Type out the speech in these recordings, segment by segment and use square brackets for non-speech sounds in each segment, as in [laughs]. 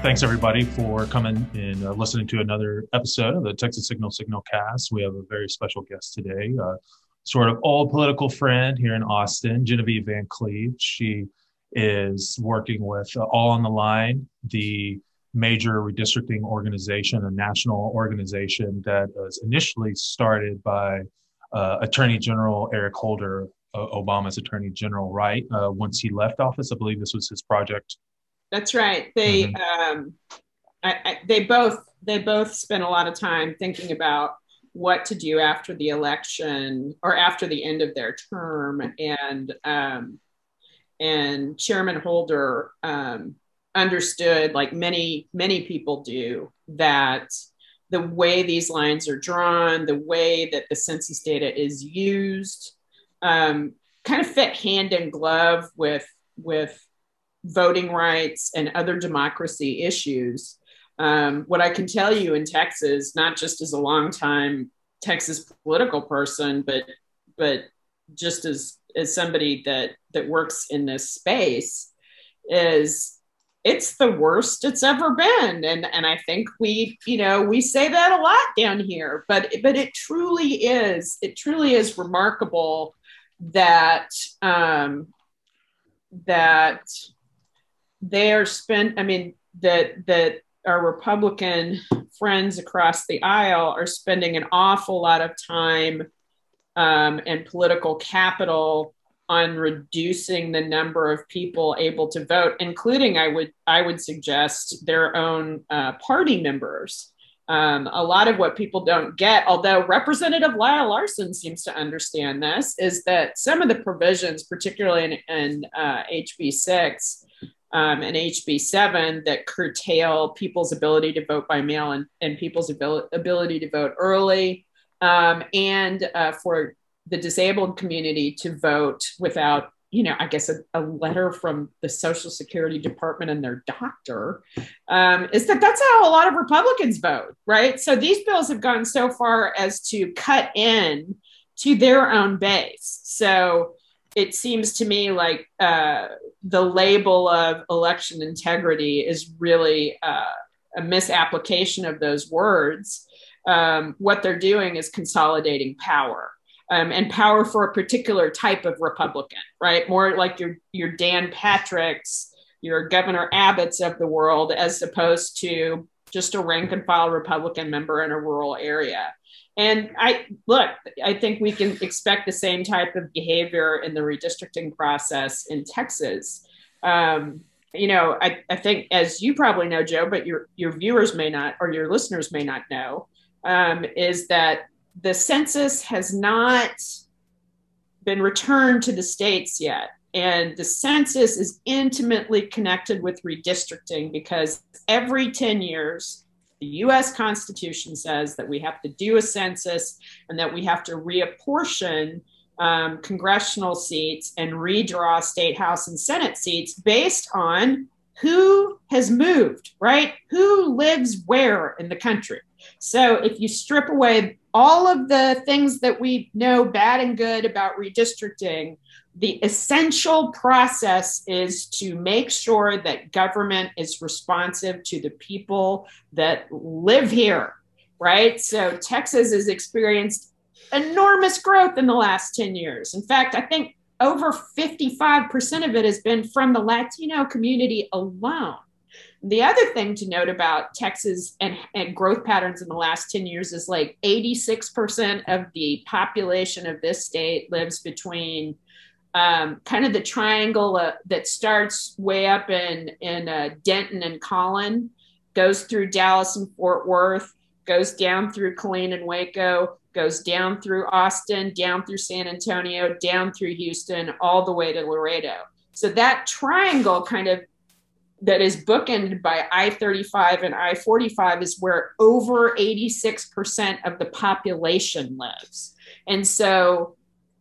Thanks everybody for coming and uh, listening to another episode of the Texas Signal Signal Cast. We have a very special guest today, uh, sort of old political friend here in Austin, Genevieve Van Cleve. She is working with uh, All on the Line, the major redistricting organization, a national organization that was initially started by uh, Attorney General Eric Holder, uh, Obama's Attorney General, right? Uh, once he left office, I believe this was his project. That's right. They mm-hmm. um, I, I, they both they both spent a lot of time thinking about what to do after the election or after the end of their term, and um, and Chairman Holder um, understood, like many many people do, that the way these lines are drawn, the way that the census data is used, um, kind of fit hand in glove with with voting rights and other democracy issues. Um, what I can tell you in Texas, not just as a longtime Texas political person, but but just as as somebody that that works in this space, is it's the worst it's ever been and and i think we you know we say that a lot down here but but it truly is it truly is remarkable that um that they are spent i mean that that our republican friends across the aisle are spending an awful lot of time um, and political capital on reducing the number of people able to vote, including I would I would suggest their own uh, party members. Um, a lot of what people don't get, although Representative Lyle Larson seems to understand this, is that some of the provisions, particularly in, in uh, HB six um, and HB seven, that curtail people's ability to vote by mail and, and people's abil- ability to vote early, um, and uh, for the disabled community to vote without you know, I guess a, a, letter from the Social Security Department and their doctor, um, is that that's how a lot of Republicans vote, right? So these bills have gone so far as to cut in to their own base. So it seems to me like uh, the label of election integrity is really uh, a misapplication of those words. Um, what they're doing is consolidating power um, and power for a particular type of Republican, right? More like your your Dan Patricks, your Governor Abbotts of the world, as opposed to just a rank and file Republican member in a rural area. And I look, I think we can expect the same type of behavior in the redistricting process in Texas. Um, you know, I, I think as you probably know, Joe, but your your viewers may not or your listeners may not know, um, is that the census has not been returned to the states yet. And the census is intimately connected with redistricting because every 10 years, the US Constitution says that we have to do a census and that we have to reapportion um, congressional seats and redraw state house and senate seats based on who has moved, right? Who lives where in the country. So if you strip away all of the things that we know bad and good about redistricting, the essential process is to make sure that government is responsive to the people that live here, right? So Texas has experienced enormous growth in the last 10 years. In fact, I think over 55% of it has been from the Latino community alone. The other thing to note about Texas and, and growth patterns in the last 10 years is like 86% of the population of this state lives between um, kind of the triangle uh, that starts way up in, in uh, Denton and Collin, goes through Dallas and Fort Worth, goes down through Killeen and Waco, goes down through Austin, down through San Antonio, down through Houston, all the way to Laredo. So that triangle kind of that is bookended by I 35 and I 45 is where over 86% of the population lives. And so,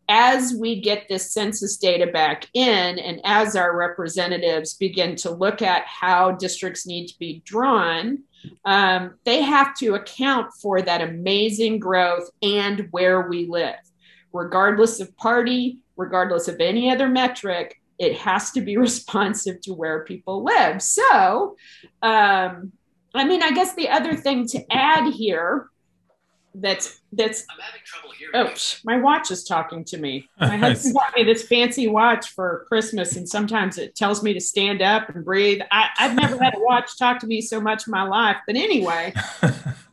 as we get this census data back in, and as our representatives begin to look at how districts need to be drawn, um, they have to account for that amazing growth and where we live. Regardless of party, regardless of any other metric, it has to be [laughs] responsive to where people live. So, um, I mean, I guess the other thing to add here that's that's I'm having trouble hearing. Oh, my watch is talking to me. [laughs] My husband bought me this fancy watch for Christmas, and sometimes it tells me to stand up and breathe. I, have never had a watch talk to me so much in my life. But anyway,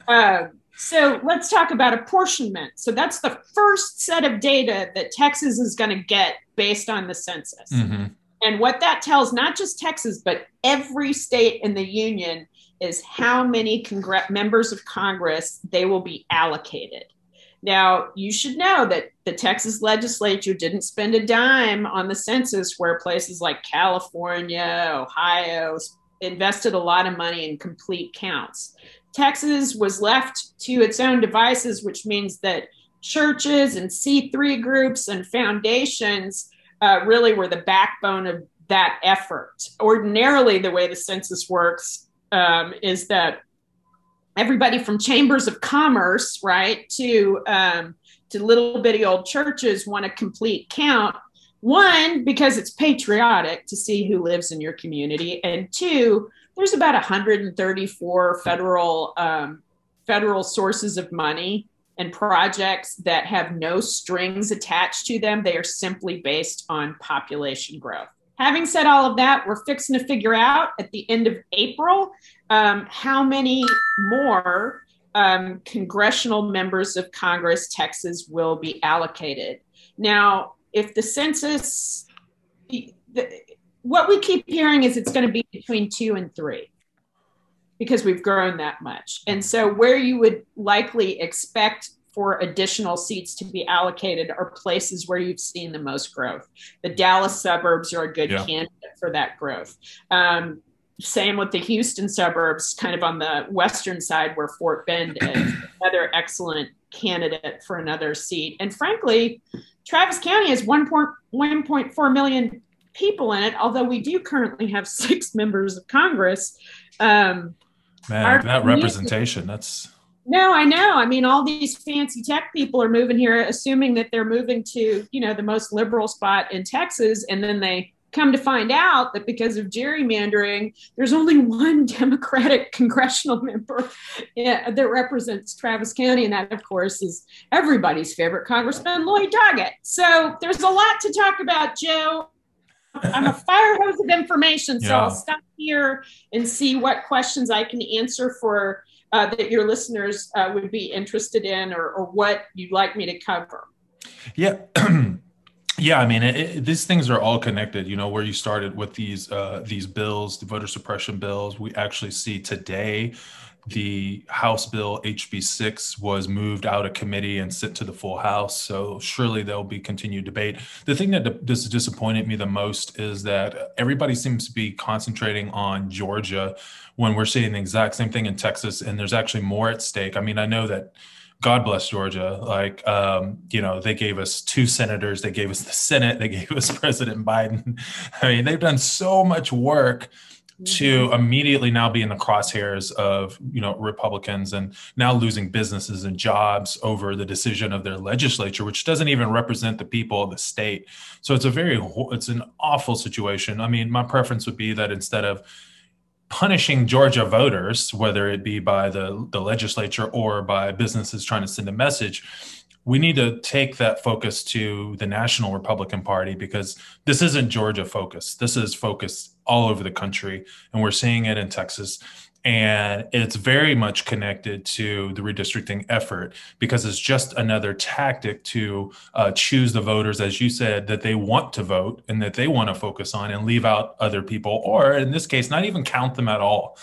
uh, [laughs] so let's talk about apportionment. So that's the first set of data that Texas is going to get based on the census. Mm-hmm. And what that tells not just Texas, but every state in the union is how many congr- members of Congress they will be allocated. Now, you should know that the Texas legislature didn't spend a dime on the census, where places like California, Ohio invested a lot of money in complete counts. Texas was left to its own devices, which means that churches and C3 groups and foundations uh, really were the backbone of that effort. Ordinarily, the way the census works um, is that everybody from chambers of commerce, right, to um, to little bitty old churches want a complete count. One, because it's patriotic to see who lives in your community, and two, there's about 134 federal um, federal sources of money and projects that have no strings attached to them. They are simply based on population growth. Having said all of that, we're fixing to figure out at the end of April um, how many more um, congressional members of Congress Texas will be allocated. Now, if the census, what we keep hearing is it's going to be between two and three because we've grown that much. And so, where you would likely expect for additional seats to be allocated are places where you've seen the most growth. The Dallas suburbs are a good yeah. candidate for that growth. Um, same with the Houston suburbs, kind of on the western side, where Fort Bend is [clears throat] another excellent candidate for another seat. And frankly, Travis County has 1.1.4 million people in it, although we do currently have [laughs] six members of Congress. Um, Man, that representation, that's. No, I know. I mean, all these fancy tech people are moving here, assuming that they're moving to, you know, the most liberal spot in Texas. And then they come to find out that because of gerrymandering, there's only one [laughs] Democratic congressional member that represents Travis County. And that, of course, is everybody's favorite Congressman Lloyd Doggett. So there's a lot to talk about, Joe. I'm a fire hose of information, so yeah. I'll stop here and see what questions I can answer for uh, that your listeners uh, would be interested in, or, or what you'd like me to cover. Yeah. [clears throat] yeah, I mean, it, it, these things are all connected. You know, where you started with these uh, these bills, the voter suppression bills. We actually see today the House bill HB6 was moved out of committee and sent to the full House. So surely there'll be continued debate. The thing that dis- disappointed me the most is that everybody seems to be concentrating on Georgia when we're seeing the exact same thing in Texas, and there's actually more at stake. I mean, I know that. God bless Georgia. Like, um, you know, they gave us two senators, they gave us the Senate, they gave us [laughs] President Biden. I mean, they've done so much work to immediately now be in the crosshairs of you know republicans and now losing businesses and jobs over the decision of their legislature which doesn't even represent the people of the state so it's a very it's an awful situation i mean my preference would be that instead of punishing georgia voters whether it be by the the legislature or by businesses trying to send a message we need to take that focus to the National Republican Party because this isn't Georgia focused. This is focused all over the country, and we're seeing it in Texas. And it's very much connected to the redistricting effort because it's just another tactic to uh, choose the voters, as you said, that they want to vote and that they want to focus on and leave out other people, or in this case, not even count them at all.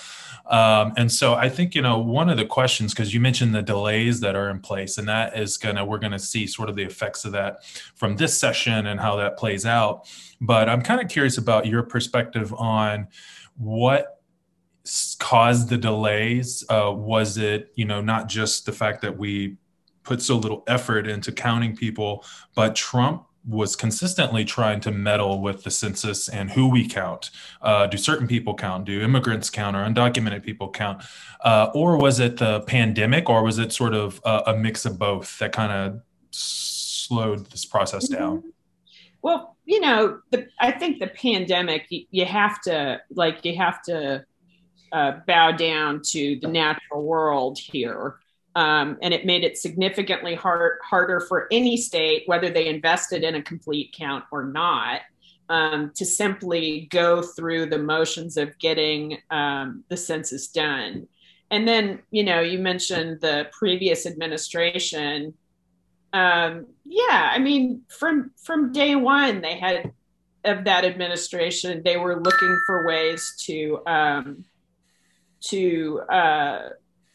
Um, and so I think, you know, one of the questions, because you mentioned the delays that are in place, and that is going to, we're going to see sort of the effects of that from this session and how that plays out. But I'm kind of curious about your perspective on what caused the delays. Uh, was it, you know, not just the fact that we put so little effort into counting people, but Trump was consistently trying to meddle with the census and who we count. Uh, do certain people count? Do immigrants count or undocumented people count? Uh, or was it the pandemic or was it sort of a, a mix of both that kind of slowed this process down? Well, you know, the, I think the pandemic, you, you, have to like you have to uh, bow down to the natural world here. Um, and it made it significantly hard, harder for any state, whether they invested in a complete count or not, um, to simply go through the motions of getting um, the census done. And then, you know, you mentioned the previous administration. Um, yeah, I mean, from from day one, they had of that administration, they were looking for ways to um, to uh,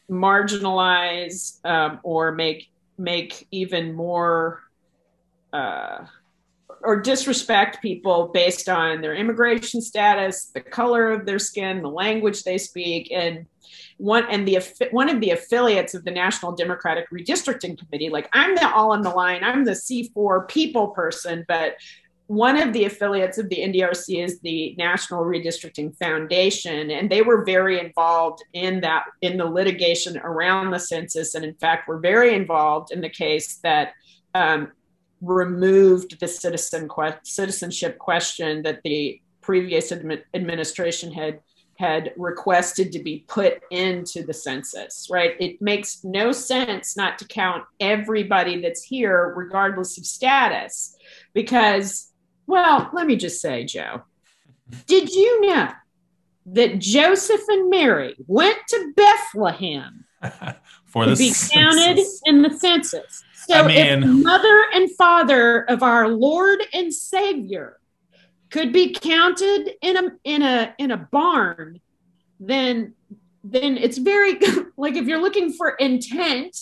marginalize um, or make make even more uh, or disrespect people based on their immigration status, the color of their skin, the language they speak, and one and the one of the affiliates of the National Democratic Redistricting Committee. Like I'm the all on the line, I'm the C4 people person, but one of the affiliates of the NDRC is the National Redistricting Foundation, and they were very involved in that in the litigation around the census, and in fact, were very involved in the case that um, removed the citizen que- citizenship question that the previous admi- administration had had requested to be put into the census, right? It makes no sense not to count everybody that's here, regardless of status, because well, let me just say, Joe, did you know that Joseph and Mary went to Bethlehem [laughs] for to be census. counted in the census? So I mean, if mother and father of our Lord and Savior could be counted in a in a in a barn, then then it's very [laughs] like if you're looking for intent,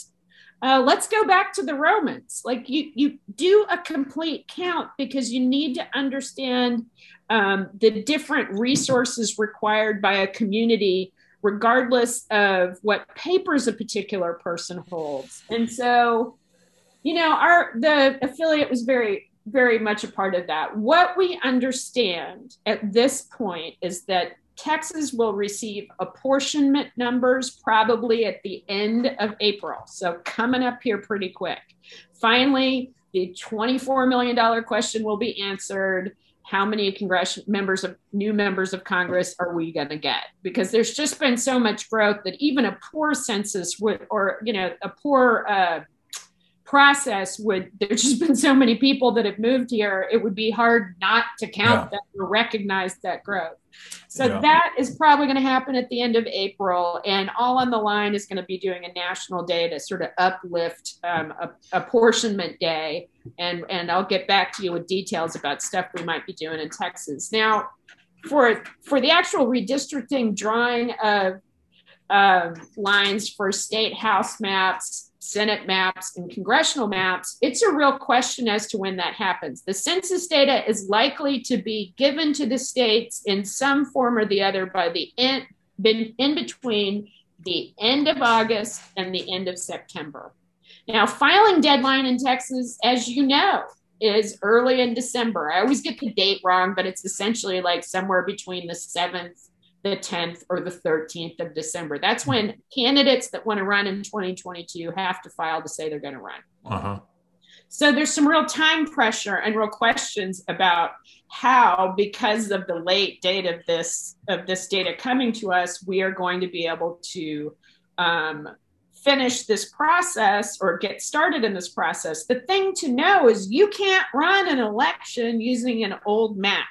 uh, let's go back to the Romans. Like you, you do a complete count because you need to understand um, the different resources required by a community, regardless of what papers a particular person holds. And so, you know, our the affiliate was very, very much a part of that. What we understand at this point is that Texas will receive apportionment numbers probably at the end of April. So coming up here pretty quick. Finally, the $24 million question will be answered. How many congress members of new members of Congress are we going to get? Because there's just been so much growth that even a poor census would, or you know, a poor uh, process would there's just been so many people that have moved here it would be hard not to count yeah. them or recognize that growth so yeah. that is probably going to happen at the end of april and all on the line is going to be doing a national day to sort of uplift um, a, apportionment day and and i'll get back to you with details about stuff we might be doing in texas now for for the actual redistricting drawing of uh, lines for state house maps Senate maps, and congressional maps, it's a real question as to when that happens. The census data is likely to be given to the states in some form or the other by the end, in between the end of August and the end of September. Now, filing deadline in Texas, as you know, is early in December. I always get the date wrong, but it's essentially like somewhere between the 7th the 10th or the 13th of December. That's when candidates that want to run in 2022 have to file to say they're going to run. Uh-huh. So there's some real time pressure and real questions about how, because of the late date of this of this data coming to us, we are going to be able to um, finish this process or get started in this process. The thing to know is you can't run an election using an old map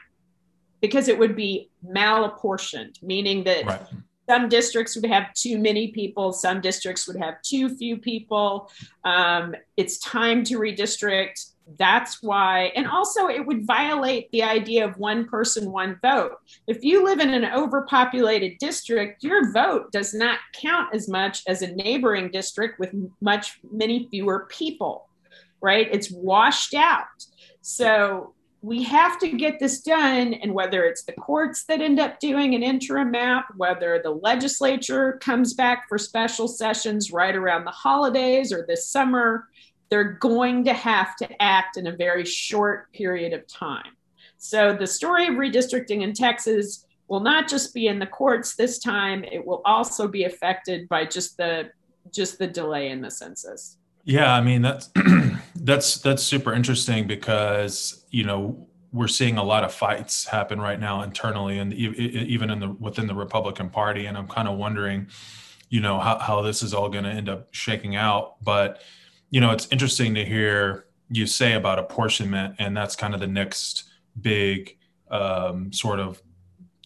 because it would be malapportioned, meaning that right. some districts would have too many people, some districts would have too few people. Um, it's time to redistrict. That's why, and also it would violate the idea of one person, one vote. If you live in an overpopulated district, your vote does not count as much as a neighboring district with much, many fewer people, right? It's washed out. So we have to get this done. And whether it's the courts that end up doing an interim map, whether the legislature comes back for special sessions right around the holidays or this summer, they're going to have to act in a very short period of time. So the story of redistricting in Texas will not just be in the courts this time, it will also be affected by just the just the delay in the census. Yeah, I mean that's [clears throat] That's that's super interesting because you know we're seeing a lot of fights happen right now internally and even in the within the Republican Party, and I'm kind of wondering, you know, how how this is all going to end up shaking out. But you know, it's interesting to hear you say about apportionment, and that's kind of the next big um, sort of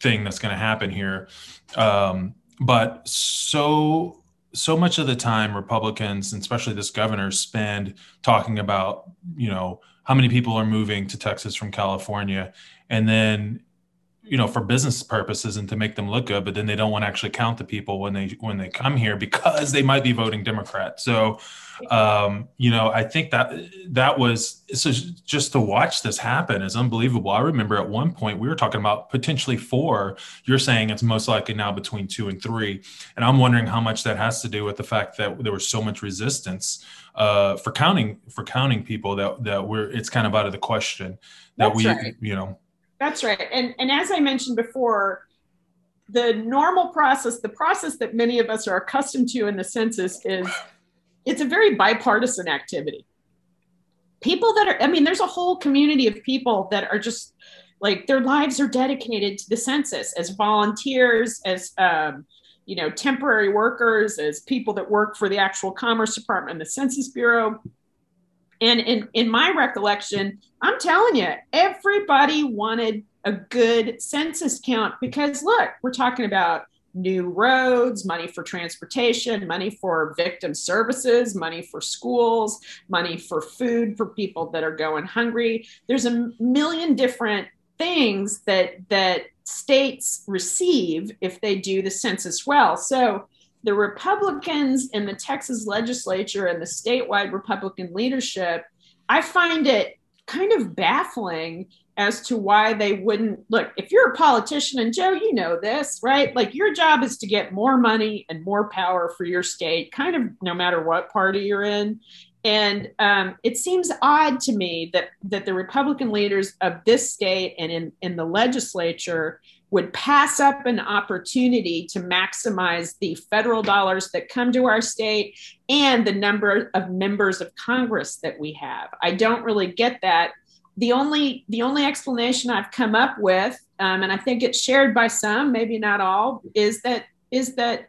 thing that's going to happen here. Um, but so so much of the time republicans and especially this governor spend talking about you know how many people are moving to texas from california. And then you know for business purposes and to make them look good but then they don't want to actually count the people when they when they come here because they might be voting democrat. So um, you know i think that that was so just to watch this happen is unbelievable i remember at one point we were talking about potentially four you're saying it's most likely now between two and three and i'm wondering how much that has to do with the fact that there was so much resistance uh, for counting for counting people that that we're it's kind of out of the question that That's we right. you know that's right. And and as I mentioned before, the normal process, the process that many of us are accustomed to in the census is it's a very bipartisan activity. People that are, I mean, there's a whole community of people that are just like their lives are dedicated to the census as volunteers, as um, you know, temporary workers, as people that work for the actual Commerce Department the Census Bureau. And in, in my recollection, I'm telling you, everybody wanted a good census count because look, we're talking about new roads, money for transportation, money for victim services, money for schools, money for food for people that are going hungry. There's a million different things that that states receive if they do the census well. So the Republicans in the Texas legislature and the statewide Republican leadership, I find it kind of baffling as to why they wouldn't look. If you're a politician, and Joe, you know this, right? Like your job is to get more money and more power for your state, kind of no matter what party you're in. And um, it seems odd to me that that the Republican leaders of this state and in, in the legislature would pass up an opportunity to maximize the federal dollars that come to our state and the number of members of Congress that we have. I don't really get that. The only the only explanation I've come up with, um, and I think it's shared by some, maybe not all, is that is that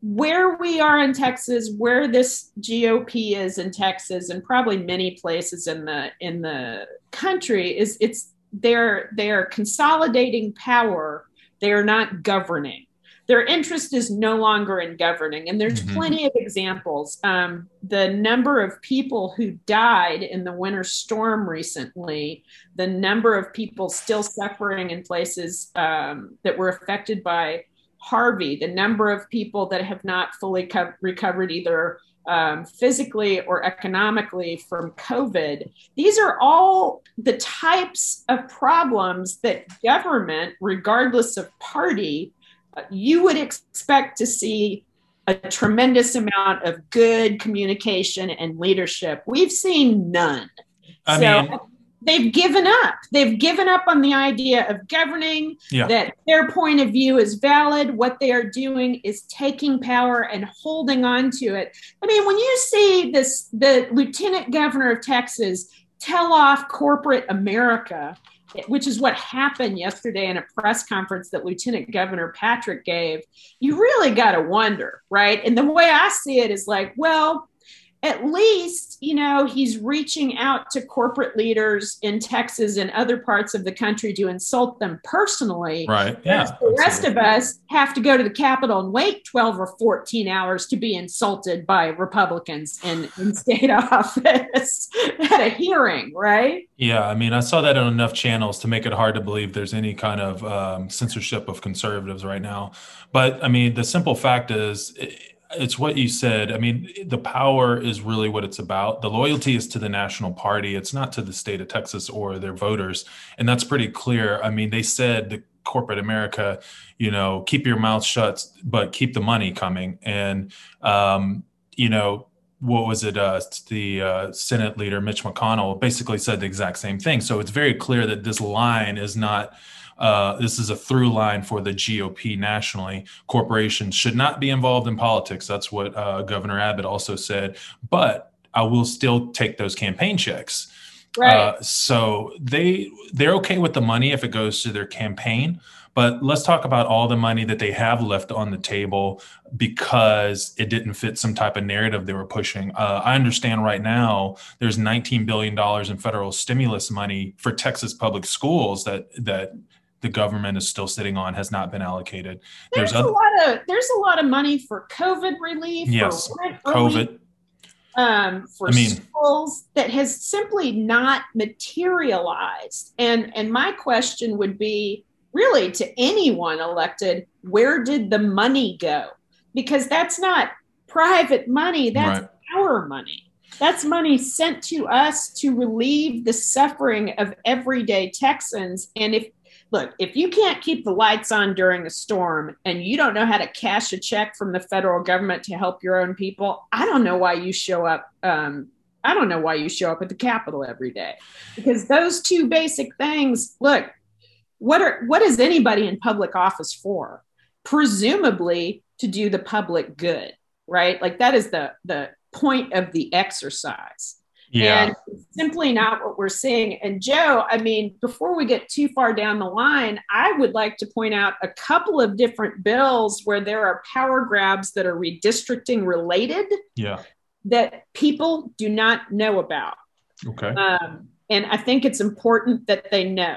where we are in Texas, where this GOP is in Texas, and probably many places in the in the country, is it's they're they're consolidating power. They are not governing their interest is no longer in governing and there's mm-hmm. plenty of examples um, the number of people who died in the winter storm recently the number of people still suffering in places um, that were affected by harvey the number of people that have not fully co- recovered either um, physically or economically from COVID. These are all the types of problems that government, regardless of party, you would expect to see a tremendous amount of good communication and leadership. We've seen none. I so, mean, they've given up. They've given up on the idea of governing, yeah. that their point of view is valid. What they are doing is taking power and holding on to it. I mean, when you see this, the lieutenant governor of Texas tell off corporate America, which is what happened yesterday in a press conference that Lieutenant Governor Patrick gave, you really got to wonder, right? And the way I see it is like, well, at least, you know, he's reaching out to corporate leaders in Texas and other parts of the country to insult them personally. Right. Yeah. The rest of us have to go to the Capitol and wait 12 or 14 hours to be insulted by Republicans in, in state [laughs] office at a hearing, right? Yeah. I mean, I saw that on enough channels to make it hard to believe there's any kind of um, censorship of conservatives right now. But I mean, the simple fact is, it, it's what you said. I mean, the power is really what it's about. The loyalty is to the national party. It's not to the state of Texas or their voters. And that's pretty clear. I mean, they said the corporate America, you know, keep your mouth shut, but keep the money coming. And, um, you know, what was it? Uh, the uh, Senate leader, Mitch McConnell, basically said the exact same thing. So it's very clear that this line is not uh, this is a through line for the GOP nationally. Corporations should not be involved in politics. That's what uh, Governor Abbott also said. But I will still take those campaign checks. Right. Uh, so they they're okay with the money if it goes to their campaign, but let's talk about all the money that they have left on the table because it didn't fit some type of narrative they were pushing. Uh, I understand right now there's 19 billion dollars in federal stimulus money for Texas public schools that that the government is still sitting on has not been allocated. There's, there's a lot of there's a lot of money for COVID relief. Yes, COVID. Relief um, for I mean, schools that has simply not materialized. And and my question would be really to anyone elected, where did the money go? Because that's not private money, that's right. our money. That's money sent to us to relieve the suffering of everyday Texans. And if look, if you can't keep the lights on during a storm and you don't know how to cash a check from the federal government to help your own people, I don't know why you show up. Um, I don't know why you show up at the Capitol every day because those two basic things. Look, what are what is anybody in public office for? Presumably to do the public good, right? Like that is the the point of the exercise. Yeah. And simply not what we're seeing. And Joe, I mean, before we get too far down the line, I would like to point out a couple of different bills where there are power grabs that are redistricting related. Yeah. That people do not know about. Okay. Um, and I think it's important that they know.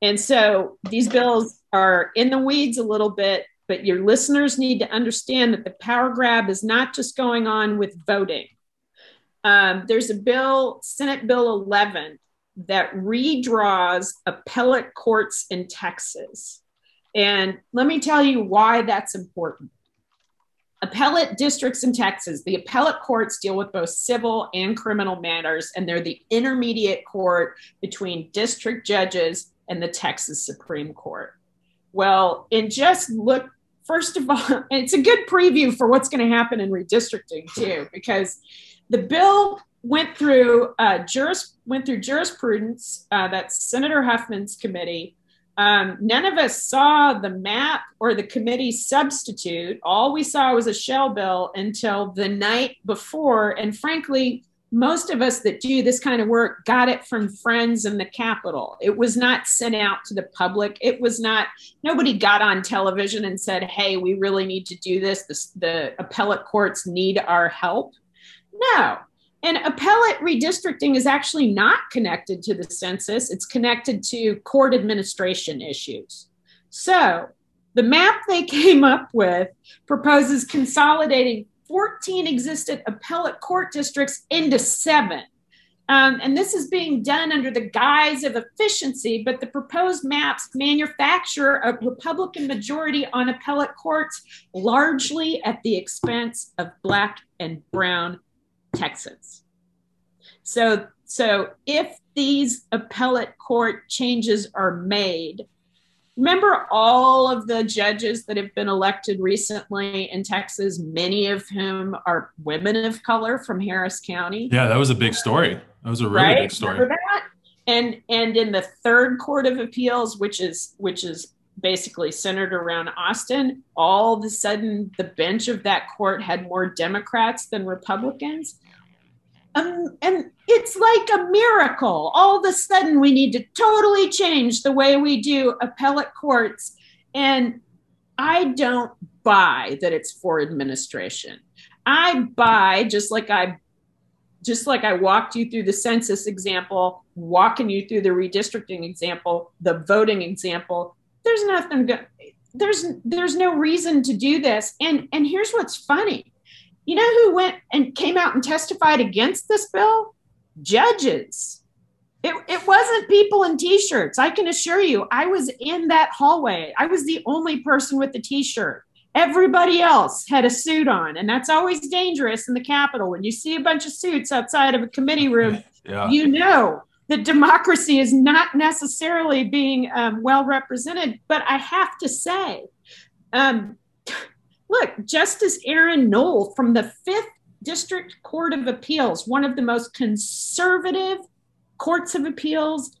And so these bills are in the weeds a little bit, but your listeners need to understand that the power grab is not just going on with voting. Um, there's a bill, Senate Bill 11, that redraws appellate courts in Texas. And let me tell you why that's important. Appellate districts in Texas, the appellate courts deal with both civil and criminal matters, and they're the intermediate court between district judges and the Texas Supreme Court. Well, and just look, first of all, [laughs] it's a good preview for what's going to happen in redistricting too, because the bill went through uh, juris went through jurisprudence. Uh, that's Senator Huffman's committee. Um, none of us saw the map or the committee substitute. All we saw was a shell bill until the night before. And frankly, most of us that do this kind of work got it from friends in the Capitol. It was not sent out to the public. It was not, nobody got on television and said, hey, we really need to do this. this the appellate courts need our help. No. And appellate redistricting is actually not connected to the census, it's connected to court administration issues. So the map they came up with proposes consolidating 14 existent appellate court districts into seven. Um, and this is being done under the guise of efficiency, but the proposed maps manufacture a Republican majority on appellate courts largely at the expense of Black and Brown Texans. So, so if these appellate court changes are made, remember all of the judges that have been elected recently in Texas, many of whom are women of color from Harris County. Yeah, that was a big story. That was a really right? big story. Remember that? And and in the third court of appeals, which is which is basically centered around Austin, all of a sudden the bench of that court had more Democrats than Republicans. Um, and it's like a miracle. All of a sudden, we need to totally change the way we do appellate courts. And I don't buy that it's for administration. I buy, just like I just like I walked you through the census example, walking you through the redistricting example, the voting example, there's nothing. There's there's no reason to do this. And and here's what's funny. You know who went and came out and testified against this bill? Judges. It, it wasn't people in t-shirts. I can assure you, I was in that hallway. I was the only person with the t-shirt. Everybody else had a suit on, and that's always dangerous in the Capitol. When you see a bunch of suits outside of a committee room, [laughs] yeah. you know that democracy is not necessarily being um, well represented. But I have to say, um, look, Justice Erin Nowell from the Fifth District Court of Appeals, one of the most conservative courts of appeals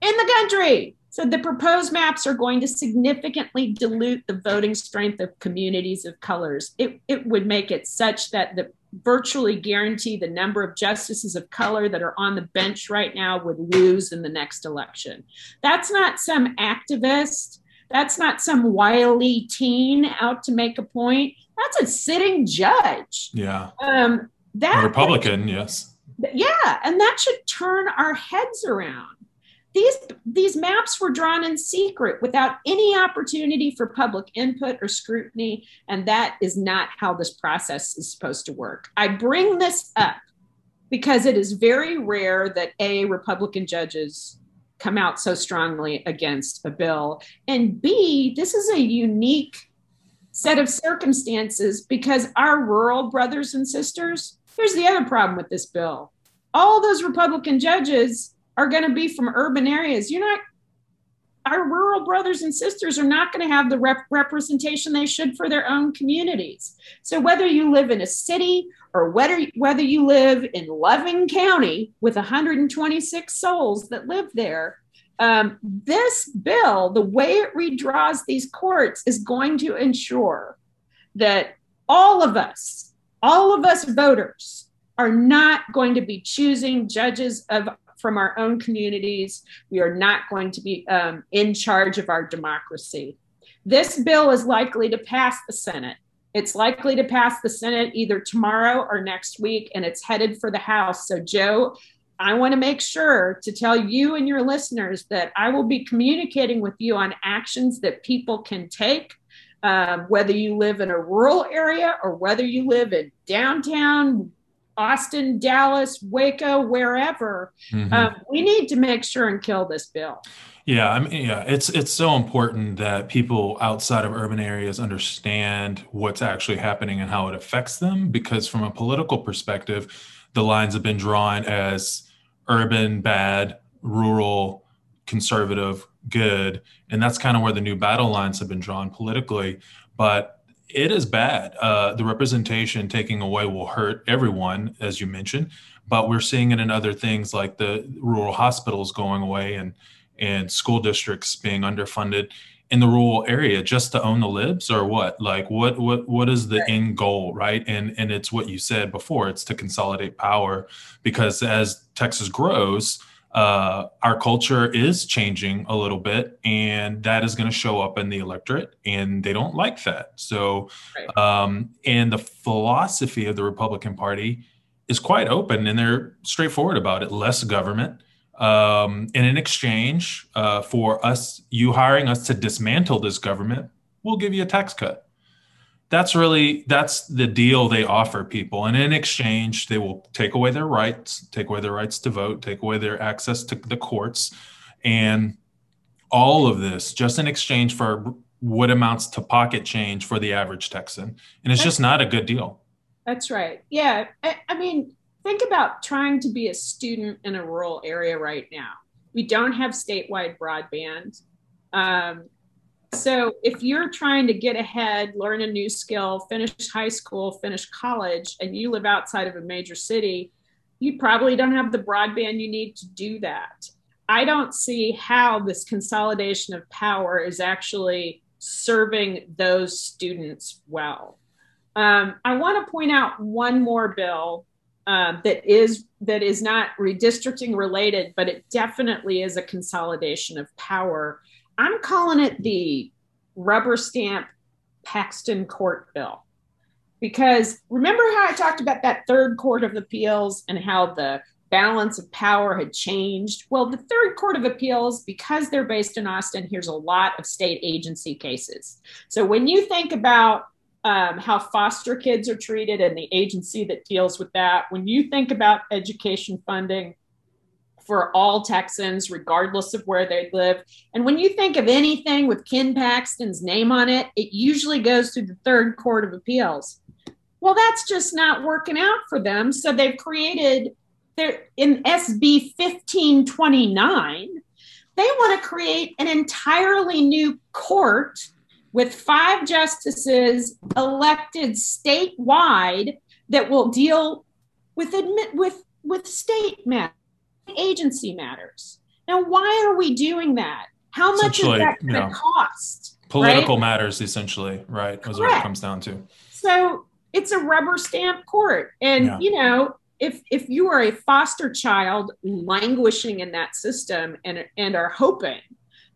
in the country, said the proposed maps are going to significantly dilute the voting strength of communities of colors. It, it would make it such that the virtually guarantee the number of justices of color that are on the bench right now would lose in the next election. That's not some activist. That's not some wily teen out to make a point. That's a sitting judge. Yeah. Um, that a Republican, yes. Yeah, and that should turn our heads around these these maps were drawn in secret without any opportunity for public input or scrutiny and that is not how this process is supposed to work i bring this up because it is very rare that a republican judges come out so strongly against a bill and b this is a unique set of circumstances because our rural brothers and sisters here's the other problem with this bill all those republican judges are going to be from urban areas. You're not, our rural brothers and sisters are not going to have the rep- representation they should for their own communities. So whether you live in a city or whether, whether you live in Loving County with 126 souls that live there, um, this bill, the way it redraws these courts, is going to ensure that all of us, all of us voters, are not going to be choosing judges of from our own communities. We are not going to be um, in charge of our democracy. This bill is likely to pass the Senate. It's likely to pass the Senate either tomorrow or next week, and it's headed for the House. So, Joe, I want to make sure to tell you and your listeners that I will be communicating with you on actions that people can take, um, whether you live in a rural area or whether you live in downtown Austin, Dallas, Waco, wherever. Mm-hmm. Um, we need to make sure and kill this bill. Yeah, I mean, yeah, it's it's so important that people outside of urban areas understand what's actually happening and how it affects them. Because from a political perspective, the lines have been drawn as urban bad, rural conservative good, and that's kind of where the new battle lines have been drawn politically. But it is bad. Uh, the representation taking away will hurt everyone, as you mentioned, but we're seeing it in other things like the rural hospitals going away and and school districts being underfunded in the rural area just to own the libs or what like what what what is the right. end goal right and and it's what you said before it's to consolidate power because as texas grows uh, our culture is changing a little bit, and that is going to show up in the electorate, and they don't like that. So, right. um, and the philosophy of the Republican Party is quite open, and they're straightforward about it: less government. Um, and in exchange uh, for us, you hiring us to dismantle this government, we'll give you a tax cut that's really that's the deal they offer people. And in exchange they will take away their rights take away their rights to vote take away their access to the courts. And all of this just in exchange for what amounts to pocket change for the average texan. And it's that's, just not a good deal. That's right. Yeah. I, I mean think about trying to be a student in a rural area right now. We don't have statewide broadband. Um, so if you're trying to get ahead, learn a new skill, finish high school, finish college, and you live outside of a major city, you probably don't have the broadband you need to do that. I don't see how this consolidation of power is actually serving those students well. Um, I want to point out one more bill uh, that is that is not redistricting related, but it definitely is a consolidation of power. I'm calling it the rubber stamp Paxton Court bill. Because remember how I talked about that third court of appeals and how the balance of power had changed? Well, the third court of appeals, because they're based in Austin, hears a lot of state agency cases. So when you think about um, how foster kids are treated and the agency that deals with that, when you think about education funding, for all Texans, regardless of where they live. And when you think of anything with Ken Paxton's name on it, it usually goes to the third court of appeals. Well, that's just not working out for them. So they've created their in SB 1529, they want to create an entirely new court with five justices elected statewide that will deal with admit with with state matters agency matters. Now, why are we doing that? how much is that going to yeah. cost? Political right? matters, essentially, right? Is what it comes down to. So it's a rubber stamp court, and yeah. you know, if if you are a foster child languishing in that system and and are hoping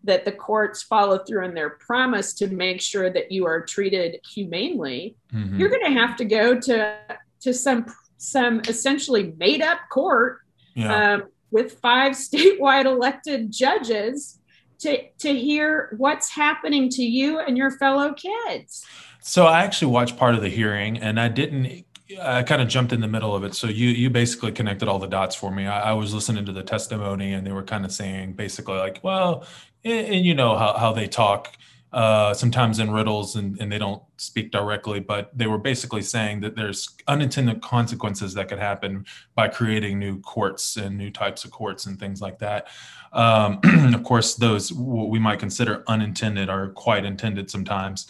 that the courts follow through on their promise to make sure that you are treated humanely, mm-hmm. you're going to have to go to to some some essentially made up court yeah. um, with five [laughs] statewide elected judges to to hear what's happening to you and your fellow kids. So I actually watched part of the hearing, and I didn't. I kind of jumped in the middle of it. So you you basically connected all the dots for me. I, I was listening to the testimony, and they were kind of saying basically like, well, and, and you know how how they talk uh, sometimes in riddles and, and they don't speak directly, but they were basically saying that there's unintended consequences that could happen by creating new courts and new types of courts and things like that. Um, [clears throat] of course, those what we might consider unintended are quite intended sometimes.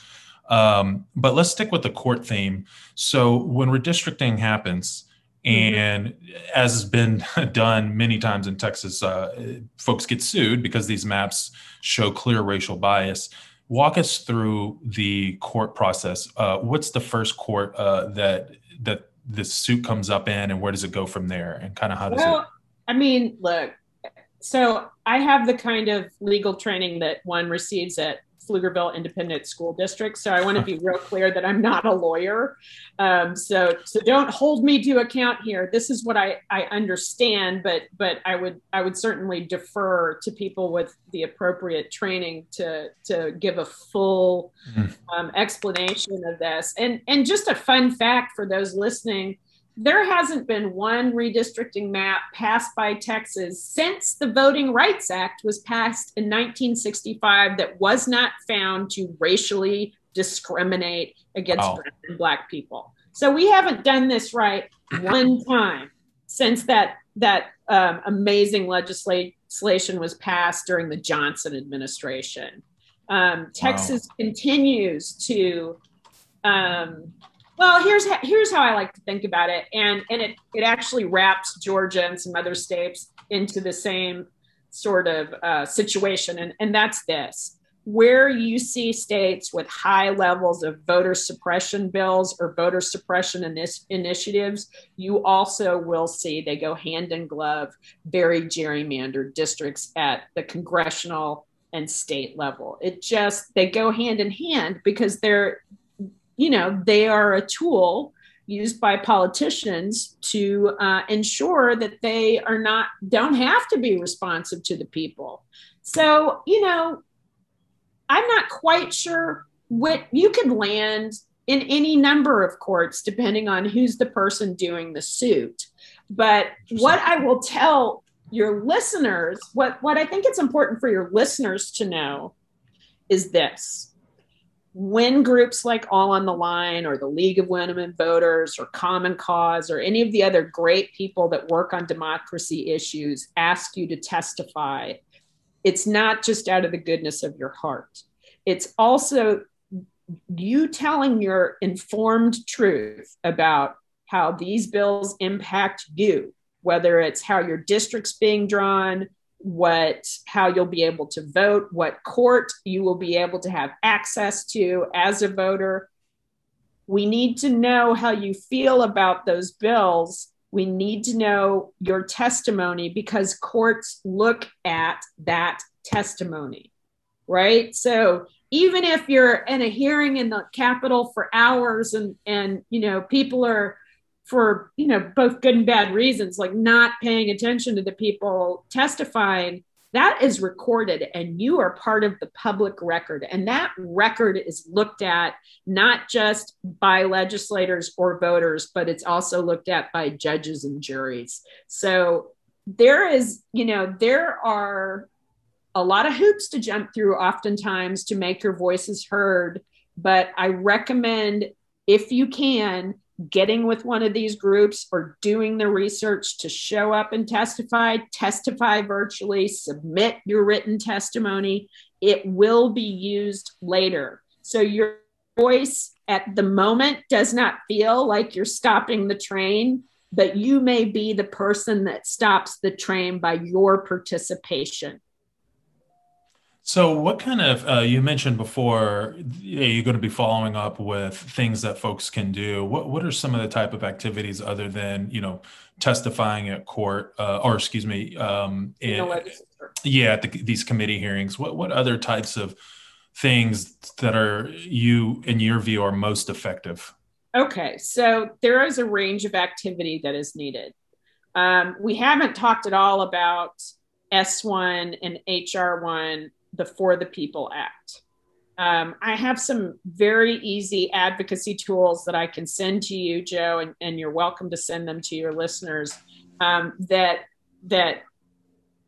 Um, but let's stick with the court theme. So when redistricting happens, mm-hmm. and as has been [laughs] done many times in Texas, uh, folks get sued because these maps show clear racial bias walk us through the court process. Uh, what's the first court uh, that that the suit comes up in, and where does it go from there? And kind of how does well, it? I mean, look. So I have the kind of legal training that one receives at Pflugerville Independent School District. So I want to be real clear that I'm not a lawyer. Um, so so don't hold me to account here. This is what I, I understand, but but I would I would certainly defer to people with the appropriate training to to give a full mm-hmm. um, explanation of this. And and just a fun fact for those listening there hasn't been one redistricting map passed by Texas since the Voting Rights Act was passed in 1965 that was not found to racially discriminate against wow. black people. So we haven't done this right one [clears throat] time since that that um, amazing legislation was passed during the Johnson administration. Um, Texas wow. continues to um, well, here's here's how I like to think about it, and and it it actually wraps Georgia and some other states into the same sort of uh, situation, and and that's this: where you see states with high levels of voter suppression bills or voter suppression inis- initiatives, you also will see they go hand in glove, very gerrymandered districts at the congressional and state level. It just they go hand in hand because they're you know, they are a tool used by politicians to uh, ensure that they are not don't have to be responsive to the people. So, you know, I'm not quite sure what you could land in any number of courts depending on who's the person doing the suit. But what I will tell your listeners, what what I think it's important for your listeners to know is this when groups like All on the Line or the League of Women Voters or Common Cause or any of the other great people that work on democracy issues ask you to testify, it's not just out of the goodness of your heart. It's also you telling your informed truth about how these bills impact you, whether it's how your district's being drawn, what how you'll be able to vote what court you will be able to have access to as a voter. We need to know how you feel about those bills. We need to know your testimony because courts look at that testimony right? So even if you're in a hearing in the capitol for hours and and you know people are for you know both good and bad reasons like not paying attention to the people testifying that is recorded and you are part of the public record. And that record is looked at not just by legislators or voters but it's also looked at by judges and juries. So there is you know there are a lot of hoops to jump through oftentimes to make your voices heard but i recommend if you can getting with one of these groups or doing the research to show up and testify, testify virtually, submit your written testimony. It will be used later. So your voice at the moment does not feel like you're stopping the train, but you may be the person that stops the train by your participation. So, what kind of, uh, you mentioned before, you're going to be following up with things that folks can do. What, what are some of the type of activities other than, you know, testifying at court, uh, or excuse me, um, in, yeah, at the, these committee hearings? What, what other types of things that are you, in your view, are most effective? Okay, so there is a range of activity that is needed. Um, we haven't talked at all about S1 and HR1 the For the People Act. Um, I have some very easy advocacy tools that I can send to you, Joe, and, and you're welcome to send them to your listeners. Um, that that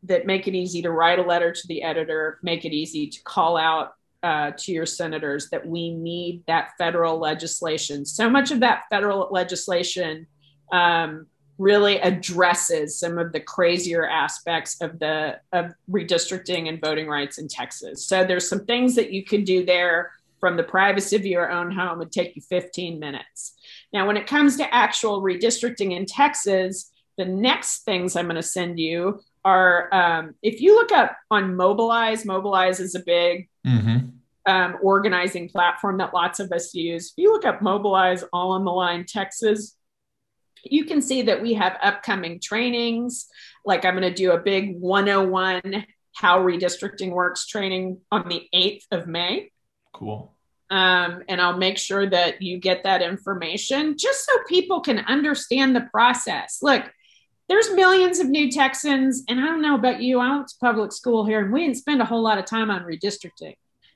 that make it easy to write a letter to the editor, make it easy to call out uh, to your senators that we need that federal legislation. So much of that federal legislation um, really addresses some of the crazier aspects of the of redistricting and voting rights in Texas. So there's some things that you can do there from the privacy of your own home would take you 15 minutes. Now, when it comes to actual redistricting in Texas, the next things I'm going to send you are um, if you look up on Mobilize, Mobilize is a big mm-hmm. um, organizing platform that lots of us use. If you look up Mobilize All on the Line Texas, you can see that we have upcoming trainings. Like I'm going to do a big 101 how redistricting works training on the 8th of May. Cool. Um, and I'll make sure that you get that information just so people can understand the process. Look, there's millions of new Texans, and I don't know about you. I went to public school here, and we didn't spend a whole lot of time on redistricting.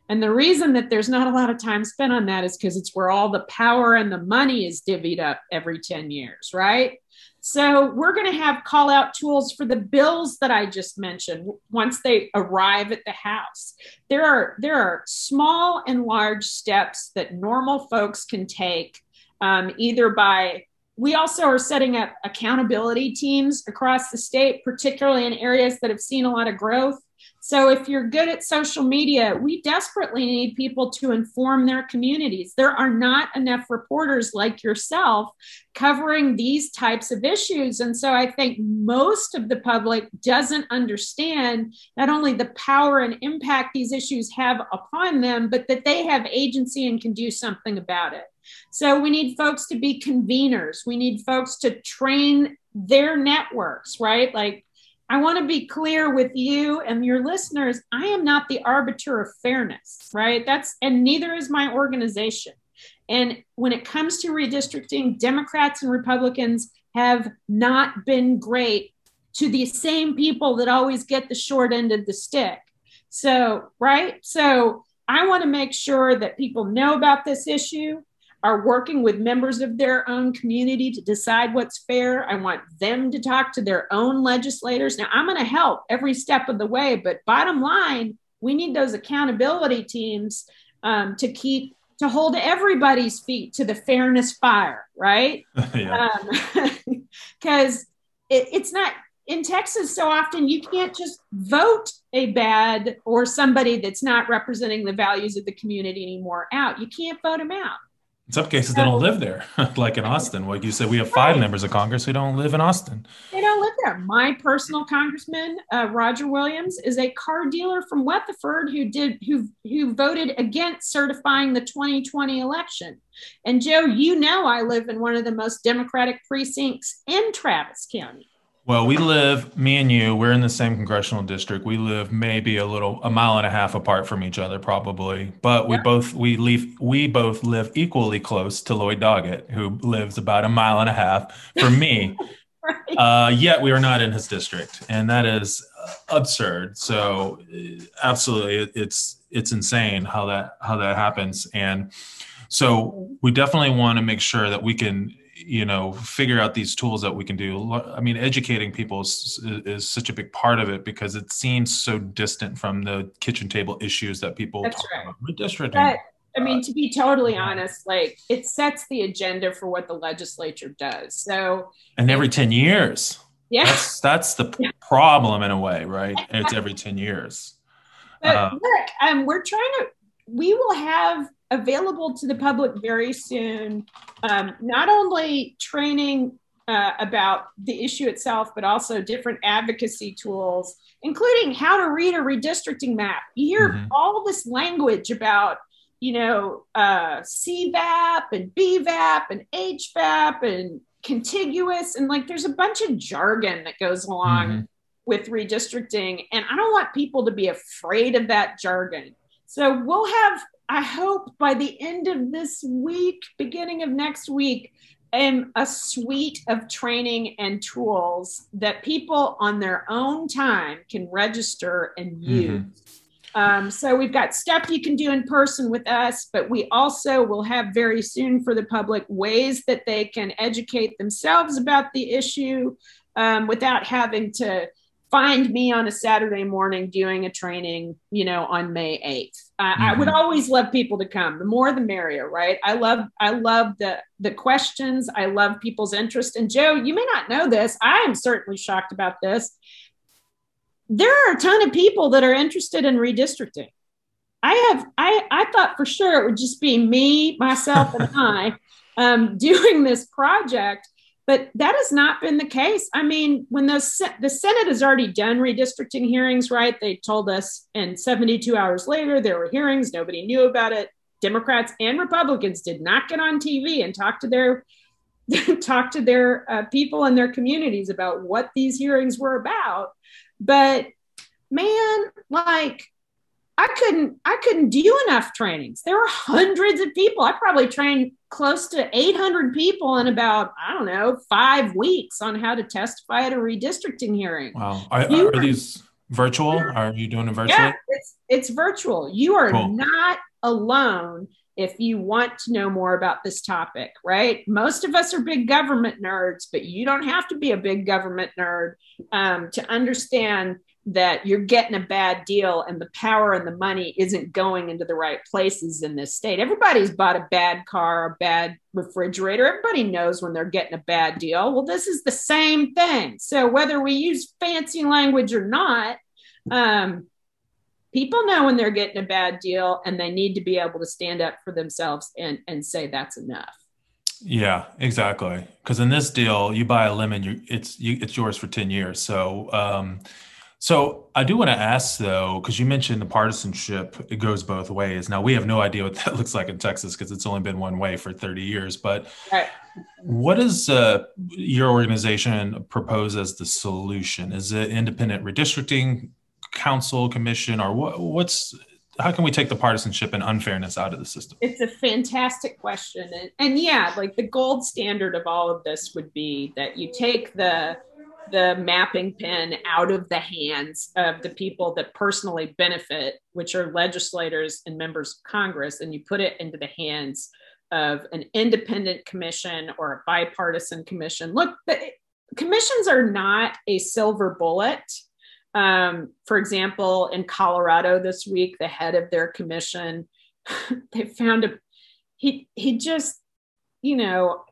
And the reason that there's not a lot of time spent on that is because it's where all the power and the money is divvied up every 10 years, right? So we're going to have call out tools for the bills that I just mentioned once they arrive at the house. There are there are small and large steps that normal folks can take um, either by we also are setting up accountability teams across the state, particularly in areas that have seen a lot of growth. So if you're good at social media, we desperately need people to inform their communities. There are not enough reporters like yourself covering these types of issues. And so I think most of the public doesn't understand not only the power and impact these issues have upon them, but that they have agency and can do something about it. So we need folks to be conveners. We need folks to train their networks, right? Like I want to be clear with you and your listeners. I am not the arbiter of fairness, right? That's, and neither is my organization. And when it comes to redistricting, Democrats and Republicans have not been great to the same people that always get the short end of the stick. So, right? So, I want to make sure that people know about this issue are working with members of their own community to decide what's fair. I want them to talk to their own legislators. Now, I'm going to help every step of the way, but bottom line, we need those accountability teams um, to keep to hold everybody's feet to the fairness fire, right? [laughs] Because um, [laughs] it, it's not in Texas so often you can't just vote a bad or somebody that's not representing the values of the community anymore out. You can't vote them out. In some cases, they don't live there, [laughs] like in Austin. Like you said, we have five members of Congress who don't live in Austin. They don't live there. My personal congressman, uh, Roger Williams, is a car dealer from Weatherford who did who who voted against certifying the 2020 election. And Joe, you know, I live in one of the most democratic precincts in Travis County. Well, we live, me and you, we're in the same congressional district. We live maybe a little, a mile and a half apart from each other, probably. But we both, we leave, we both live equally close to Lloyd Doggett, who lives about a mile and a half from me. [laughs] right. uh, yet we are not in his district, and that is absurd. So, uh, absolutely, it, it's it's insane how that how that happens, and so we definitely want to make sure that we can you know figure out these tools that we can do. I mean educating people is, is, such a big part of it because it seems so distant from the kitchen table issues that people That's talk right. about. Redistricting i mean to be totally honest like it sets the agenda for what the legislature does. So and every 10 years. Yeah. That's, that's the yeah. problem in a way right? It's every 10 years. But uh, look um, we're trying to we will have available to the public very soon. Um, not only training uh, about the issue itself, but also different advocacy tools, including how to read a redistricting map. You hear mm-hmm. all this language about, you know, uh, CVAP and BVAP and HVAP and contiguous, and like there's a bunch of jargon that goes along mm-hmm. with redistricting, and I don't want people to be afraid of that jargon. So we'll have, I hope, by the end of this week, beginning of next week, um, a suite of training and tools that people on their own time can register and mm-hmm. use. Mm-hmm. Um, so we've got stuff you can do in person with us, but we also will have very soon for the public ways that they can educate themselves about the issue um, without having to find me on a Saturday morning doing a training, you know, on May 8th. Uh, mm-hmm. I would mm-hmm. always love people to come. The more the merrier, right? I love I love the the questions. I love people's interest. And Joe, you may not know this. I am certainly shocked about this. There are a ton of people that are interested in redistricting. I have I I thought for sure it would just be me, myself, and [laughs] I um, doing this project but that has not been the case. I mean, when the, the Senate has already done redistricting hearings, right? They told us, and 72 hours later, there were hearings. Nobody knew about it. Democrats and Republicans did not get on TV and talk to their [laughs] talk to their uh, people and their communities about what these hearings were about. But man, like I couldn't I couldn't do enough trainings. There were hundreds of people. I probably trained close to 800 people in about I don't know five weeks on how to testify at a redistricting hearing. Wow, are, are, are these virtual? Are you doing it virtually? Yeah, it's it's virtual. You are cool. not alone if you want to know more about this topic, right? Most of us are big government nerds, but you don't have to be a big government nerd um, to understand that you're getting a bad deal and the power and the money isn't going into the right places in this state. Everybody's bought a bad car, a bad refrigerator. Everybody knows when they're getting a bad deal. Well, this is the same thing. So whether we use fancy language or not, um, people know when they're getting a bad deal and they need to be able to stand up for themselves and, and say that's enough. Yeah, exactly. Because in this deal, you buy a lemon, you, it's you, it's yours for ten years. So um, so I do want to ask though, because you mentioned the partisanship, it goes both ways. Now we have no idea what that [laughs] looks like in Texas because it's only been one way for 30 years. But right. what does uh, your organization propose as the solution? Is it independent redistricting council commission, or what, what's how can we take the partisanship and unfairness out of the system? It's a fantastic question, and, and yeah, like the gold standard of all of this would be that you take the the mapping pen out of the hands of the people that personally benefit, which are legislators and members of Congress, and you put it into the hands of an independent commission or a bipartisan commission. Look, the, commissions are not a silver bullet. Um, for example, in Colorado this week, the head of their commission, [laughs] they found a he he just you know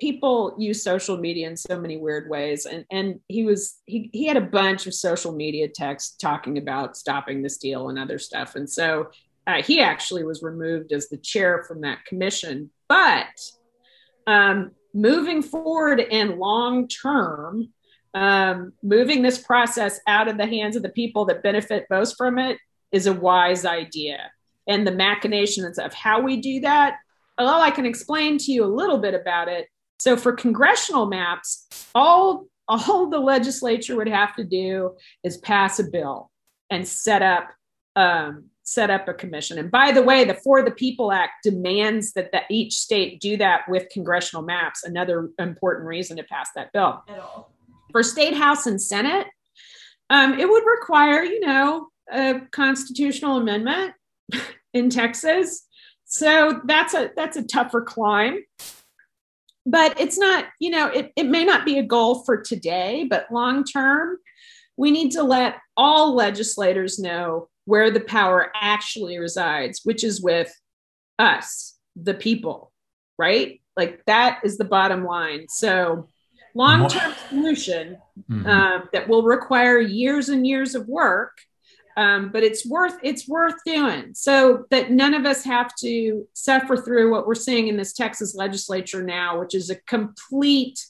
people use social media in so many weird ways. And and he was he, he had a bunch of social media texts talking about stopping this deal and other stuff. And so uh, he actually was removed as the chair from that commission. But um, moving forward and long term um, moving this process out of the hands of the people that benefit most from it is a wise idea and the machinations of how we do that well i can explain to you a little bit about it so for congressional maps, all all the legislature would have to do is pass a bill and set up um, set up a commission. And by the way, the For the People Act demands that, that each state do that with congressional maps. Another important reason to pass that bill. For state house and senate, um, it would require, you know, a constitutional amendment [laughs] in Texas. So that's a that's a tougher climb but it's not, you know, it, it may not be a goal for today, but long term, we need to let all legislators know where the power actually resides, which is with us, the people, right? Like that is the bottom line. So, long term solution mm-hmm. um, that will require years and years of work um, but it's worth it's worth doing so that none of us have to suffer through what we're seeing in this Texas legislature now, which is a complete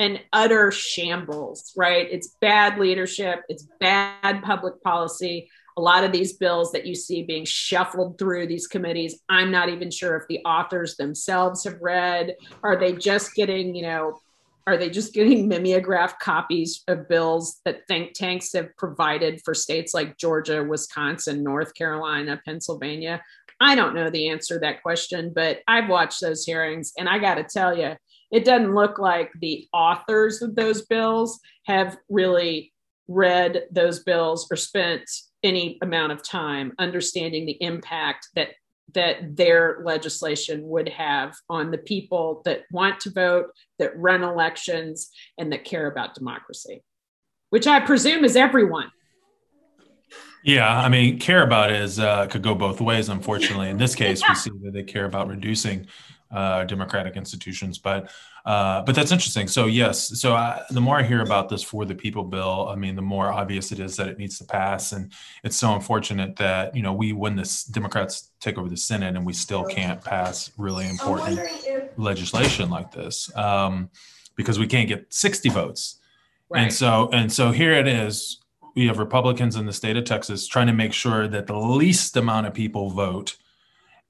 and utter shambles, right? It's bad leadership, it's bad public policy. A lot of these bills that you see being shuffled through these committees, I'm not even sure if the authors themselves have read. Are they just getting, you know, are they just getting mimeograph copies of bills that think tanks have provided for states like Georgia, Wisconsin, North Carolina, Pennsylvania? I don't know the answer to that question, but I've watched those hearings and I got to tell you, it doesn't look like the authors of those bills have really read those bills or spent any amount of time understanding the impact that that their legislation would have on the people that want to vote, that run elections, and that care about democracy, which I presume is everyone. Yeah, I mean, care about is uh, could go both ways. Unfortunately, in this case, we see that they care about reducing uh, democratic institutions. But uh, but that's interesting. So yes, so I, the more I hear about this for the people bill, I mean, the more obvious it is that it needs to pass, and it's so unfortunate that you know we when the Democrats take over the Senate and we still can't pass really important legislation like this um, because we can't get 60 votes. Right. And so and so here it is. We have Republicans in the state of Texas trying to make sure that the least amount of people vote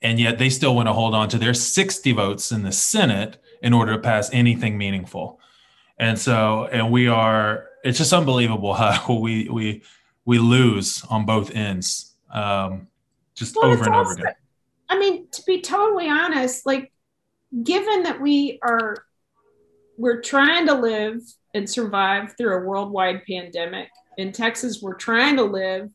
and yet they still want to hold on to their 60 votes in the Senate in order to pass anything meaningful. And so, and we are, it's just unbelievable how [laughs] we, we, we lose on both ends, um, just well, over and also, over again. I mean, to be totally honest, like, given that we are, we're trying to live and survive through a worldwide pandemic. In Texas, we're trying to live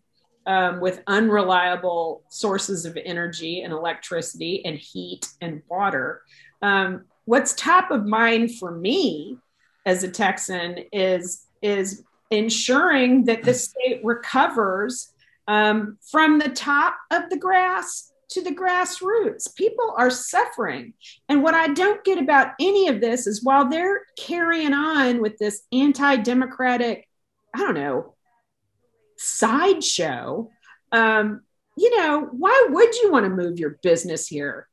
um, with unreliable sources of energy and electricity and heat and water. Um, what's top of mind for me as a Texan is is ensuring that the state recovers um, from the top of the grass to the grassroots. People are suffering. And what I don't get about any of this is while they're carrying on with this anti democratic, I don't know, sideshow, um, you know, why would you want to move your business here?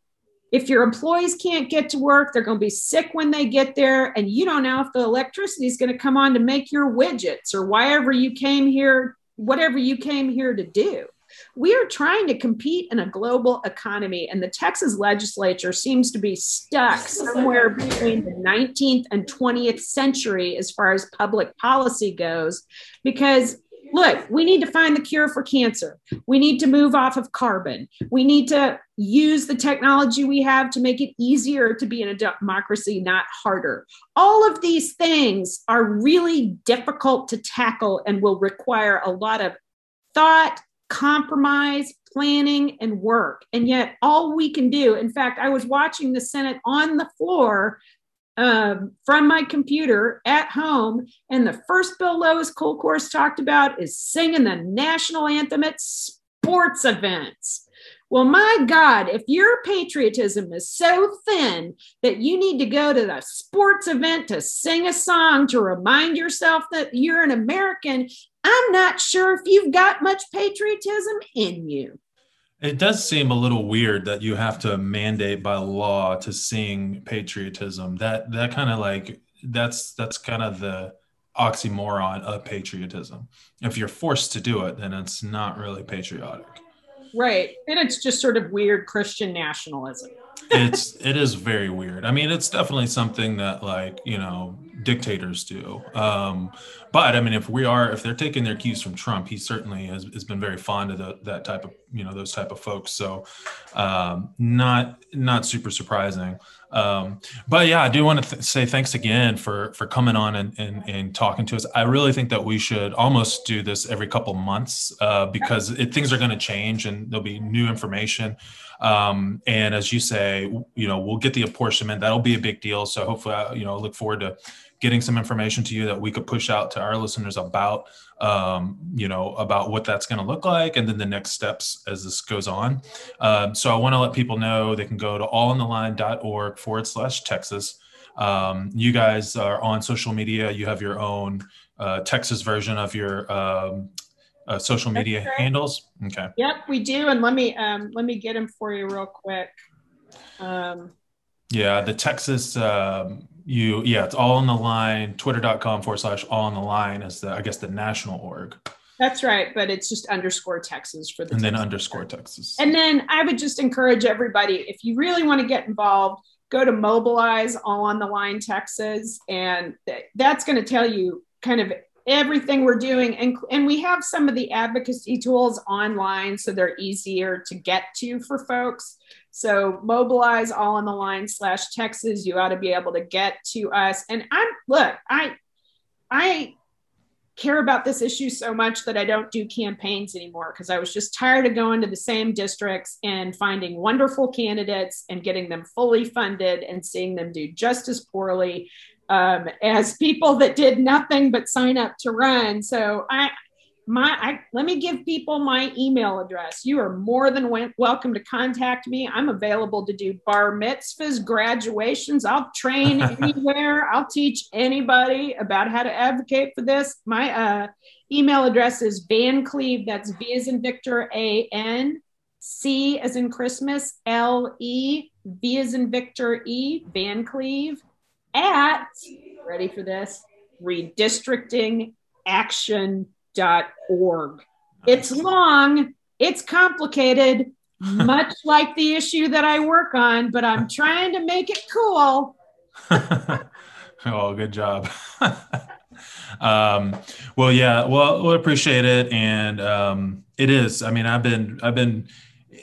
If your employees can't get to work, they're going to be sick when they get there, and you don't know if the electricity is going to come on to make your widgets or whatever you came here, whatever you came here to do. We are trying to compete in a global economy, and the Texas legislature seems to be stuck somewhere between the 19th and 20th century as far as public policy goes, because look, we need to find the cure for cancer. We need to move off of carbon. We need to use the technology we have to make it easier to be in a democracy, not harder. All of these things are really difficult to tackle and will require a lot of thought, compromise, planning, and work. And yet, all we can do, in fact, I was watching the Senate on the floor um, from my computer at home. And the first bill Lois Kolkhorst talked about is singing the national anthem at sports events. Well, my God, if your patriotism is so thin that you need to go to the sports event to sing a song to remind yourself that you're an American, I'm not sure if you've got much patriotism in you. It does seem a little weird that you have to mandate by law to sing patriotism. That that kind of like that's that's kind of the oxymoron of patriotism. If you're forced to do it, then it's not really patriotic. Right. And it's just sort of weird Christian nationalism. It's it is very weird. I mean, it's definitely something that like, you know, dictators do. Um, but I mean, if we are, if they're taking their cues from Trump, he certainly has, has been very fond of the, that type of, you know, those type of folks. So um, not not super surprising. Um, but yeah, I do want to th- say thanks again for for coming on and, and, and talking to us. I really think that we should almost do this every couple months uh, because it, things are going to change and there'll be new information. Um, and as you say, you know, we'll get the apportionment. That'll be a big deal. So hopefully, I, you know, look forward to getting some information to you that we could push out to our listeners about um, you know about what that's going to look like and then the next steps as this goes on um, so i want to let people know they can go to allontheline.org forward slash texas um, you guys are on social media you have your own uh, texas version of your um, uh, social media handles? Okay. Yep we do and let me um, let me get them for you real quick. Um, yeah, the Texas um, you yeah it's all on the line. Twitter.com forward slash all on the line is the i guess the national org. That's right but it's just underscore texas for the and then underscore texas. And then i would just encourage everybody if you really want to get involved go to mobilize all on the line texas and that's going to tell you kind of everything we're doing and, and we have some of the advocacy tools online so they're easier to get to for folks. So mobilize all on the line slash texas you ought to be able to get to us. And i'm look i i care about this issue so much that i don't do campaigns anymore because i was just tired of going to the same districts and finding wonderful candidates and getting them fully funded and seeing them do just as poorly um, as people that did nothing but sign up to run. So I, my, I, let me give people my email address. You are more than welcome to contact me. I'm available to do bar mitzvahs, graduations. I'll train [laughs] anywhere. I'll teach anybody about how to advocate for this. My uh, email address is Van Cleve. That's V as in Victor, A N, C as in Christmas, L E, V as in Victor, E, Van Cleve at, ready for this, redistrictingaction.org. It's long, it's complicated, [laughs] much like the issue that I work on, but I'm trying to make it cool. [laughs] oh, good job. [laughs] um, well, yeah, well, we appreciate it. And um, it is, I mean, I've been, I've been,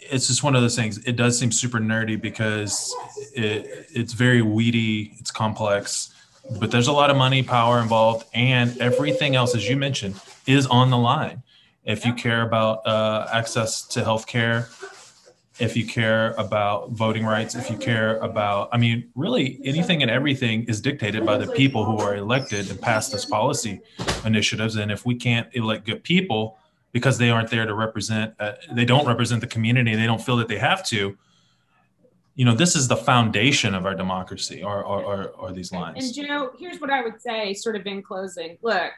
it's just one of those things. It does seem super nerdy because it, it's very weedy, it's complex, but there's a lot of money, power involved, and everything else, as you mentioned, is on the line. If you care about uh, access to healthcare, if you care about voting rights, if you care about, I mean, really anything and everything is dictated by the people who are elected and pass this policy initiatives. And if we can't elect good people, because they aren't there to represent uh, they don't represent the community they don't feel that they have to you know this is the foundation of our democracy or or, or, or these lines. and joe here's what i would say sort of in closing. Look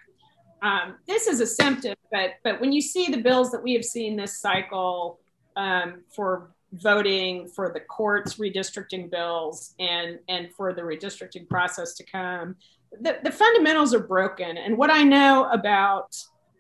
um, this is a symptom but but when you see the bills that we have seen this cycle um, for voting for the courts redistricting bills and and for the redistricting process to come the, the fundamentals are broken. And what i know about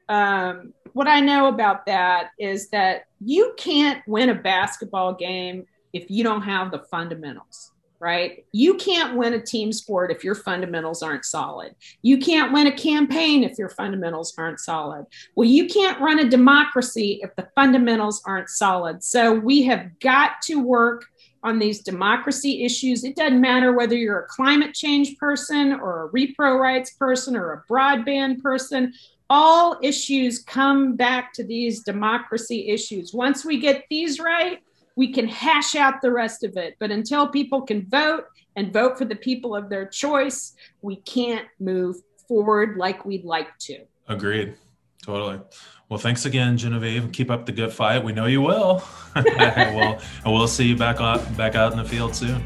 um, what I know about that is that you can't win a basketball game if you don't have the fundamentals, right? You can't win a team sport if your fundamentals aren't solid. You can't win a campaign if your fundamentals aren't solid. Well, you can't run a democracy if the fundamentals aren't solid. So we have got to work on these democracy issues. It doesn't matter whether you're a climate change person or a repro rights person or a broadband person all issues come back to these democracy issues. Once we get these right, we can hash out the rest of it. But until people can vote and vote for the people of their choice, we can't move forward like we'd like to. Agreed. Totally. Well, thanks again, Genevieve. Keep up the good fight. We know you will. [laughs] we'll, we'll see you back out, back out in the field soon.